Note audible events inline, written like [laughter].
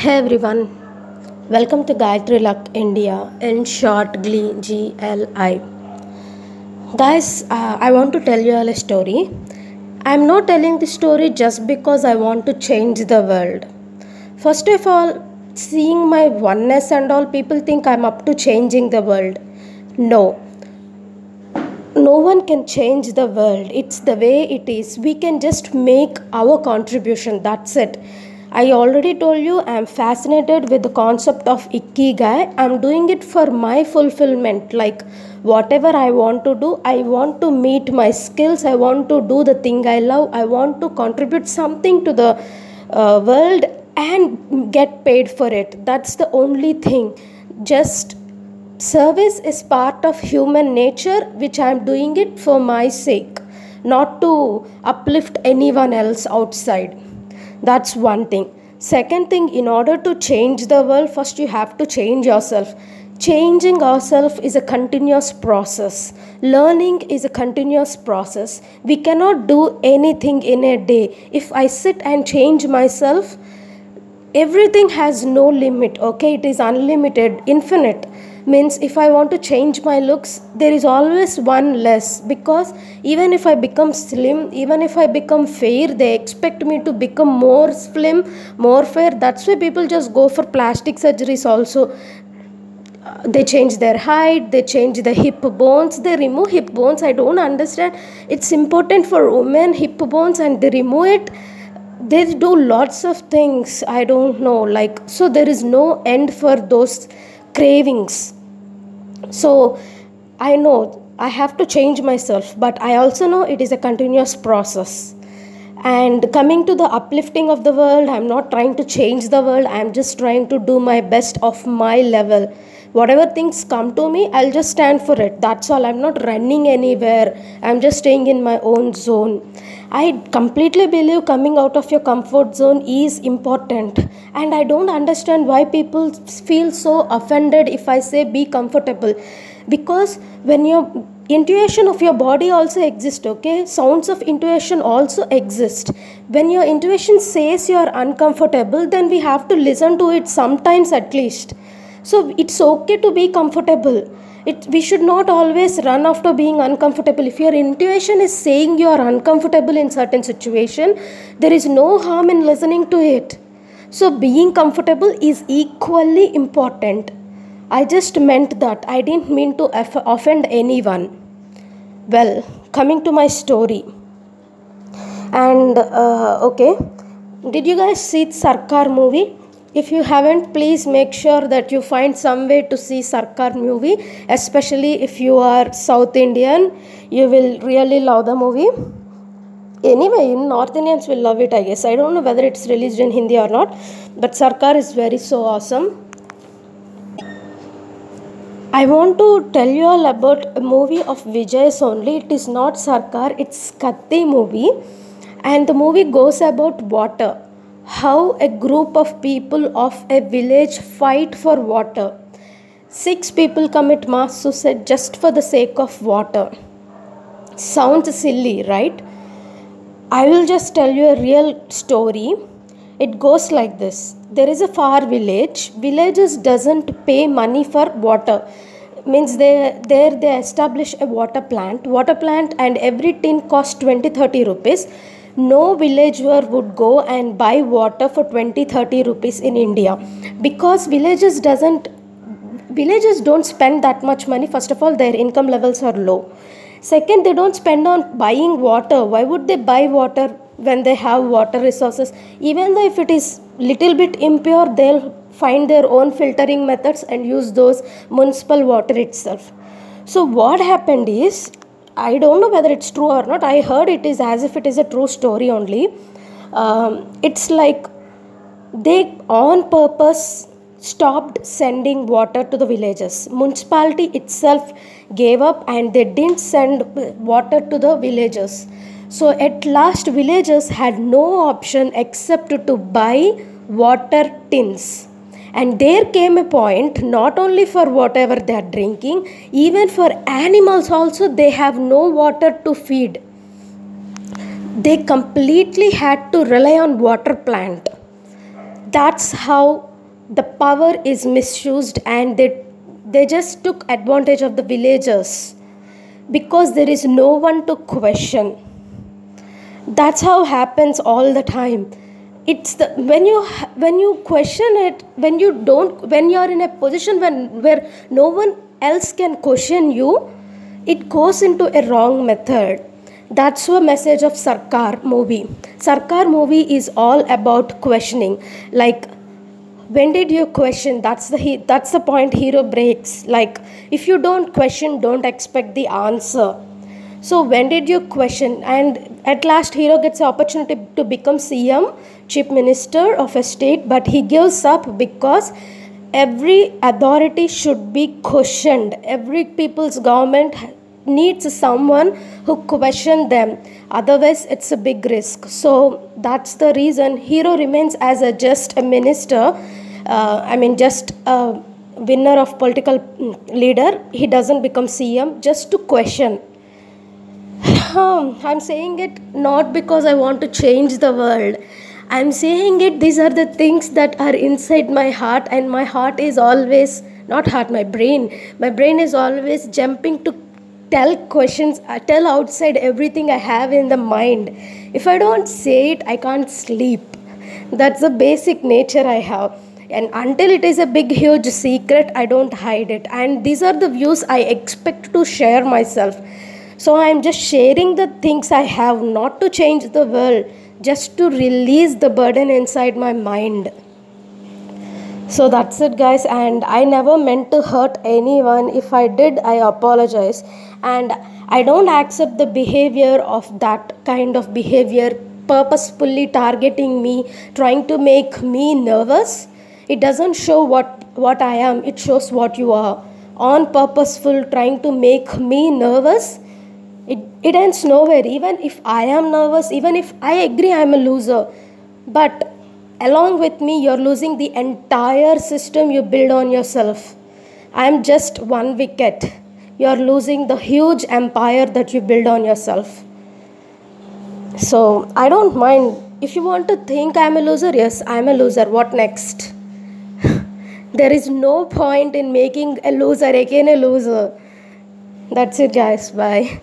Hey everyone, welcome to Gayatri Luck India, in short GLI. GLI. Guys, uh, I want to tell you all a story. I'm not telling this story just because I want to change the world. First of all, seeing my oneness and all, people think I'm up to changing the world. No, no one can change the world it's the way it is we can just make our contribution that's it i already told you i'm fascinated with the concept of ikigai. I'm doing it for my fulfillment. Like whatever i want to do i want to meet my skills. I want to do the thing i love. I want to contribute something to the uh, world and get paid for it. That's the only thing. Just service is part of human nature which i am doing it for my sake not to uplift anyone else outside that's one thing. Second thing in order to change the world first you have to change yourself. Changing ourselves is a continuous process. Learning is a continuous process. We cannot do anything in a day. If i sit and change myself everything has no limit okay? It is unlimited infinite means if i want to change my looks there is always one less. Because even if i become slim even if i become fair they expect me to become more slim more fair. That's why people just go for plastic surgeries also. Uh, they change their height they change the hip bones. They remove hip bones i don't understand. It's important for women hip bones and they remove it. They do lots of things i don't know like so there is no end for those cravings so i know i have to change myself but i also know it is a continuous process. And coming to the uplifting of the world i'm not trying to change the world i'm just trying to do my best of my level whatever things come to me i'll just stand for it. That's all. I'm not running anywhere. I'm just staying in my own zone. I completely believe coming out of your comfort zone is important. And i don't understand why people feel so offended if i say be comfortable. Because when your intuition of your body also exists okay? Sounds of intuition also exist. When your intuition says you are uncomfortable then we have to listen to it sometimes at least so it's okay to be comfortable. It, we should not always run after being uncomfortable. If your intuition is saying you are uncomfortable in certain situation there is no harm in listening to it. So being comfortable is equally important. I just meant that. I didn't mean to off- offend anyone. Well coming to my story. And uh, okay. Did you guys see the sarkar movie if you haven't please make sure that you find some way to see sarkar movie especially if you are south indian you will really love the movie anyway north indians will love it i guess i don't know whether it's released in hindi or not but sarkar is very so awesome I want to tell you all about a movie of Vijay's only. It is not Sarkar, it's Katti movie. And the movie goes about water. How a group of people of a village fight for water. Six people commit mass suicide just for the sake of water. Sounds silly, right? I will just tell you a real story. It goes like this. There is a far village. Villagers doesn't pay money for water. Means they there they establish a water plant. Water plant and every tin costs 20 30 rupees. No villager would go and buy water for 20 30 rupees in India. Because villages doesn't villages don't spend that much money. First of all their income levels are low. Second they don't spend on buying water. Why would they buy water when they have water resources? Even though if it is little bit impure they'll find their own filtering methods and use those municipal water itself. So what happened is i don't know whether it's true or not. I heard it is as if it is a true story only. Um, it's like they on purpose stopped sending water to the villages municipality itself gave up and they didn't send water to the villages. so at last villagers had no option except to buy water tins and there came a point not only for whatever they are drinking even for animals also they have no water to feed. They completely had to rely on water plant. That's how the power is misused and they they just took advantage of the villagers because there is no one to question. That's how happens all the time it's the when you when you question it when you don't when you're in a position when where no one else can question you it goes into a wrong method. That's the message of sarkar movie. Sarkar movie is all about questioning. Like when did you question? That's the he- that's the point hero breaks. Like if you don't question don't expect the answer so when did you question? And at last hero gets the opportunity to become cm chief minister of a state but he gives up because every authority should be questioned. Every people's government needs someone who question them. Otherwise it's a big risk. So that's the reason hero remains as a just a minister uh, i mean just a winner of political mm, leader. He doesn't become cm just to question i'm saying it not because i want to change the world. I'm saying it these are the things that are inside my heart and my heart is always not heart my brain. My brain is always jumping to tell questions I tell outside everything i have in the mind. If i don't say it i can't sleep. That's the basic nature i have. And until it is a big huge secret i don't hide it. And these are the views i expect to share myself so i'm just sharing the things i have not to change the world just to release the burden inside my mind so that's it, guys. And I never meant to hurt anyone. If I did, I apologize. And I don't accept the behavior of that kind of behavior, purposefully targeting me, trying to make me nervous. It doesn't show what, what I am, it shows what you are. On purposeful, trying to make me nervous, it, it ends nowhere. Even if I am nervous, even if I agree I'm a loser, but along with me you're losing the entire system you build on yourself. I'm just one wicket. You're losing the huge empire that you build on yourself. So i don't mind. If you want to think i'm a loser yes i'm a loser. What next? [laughs] There is no point in making a loser again a loser. That's it guys. Bye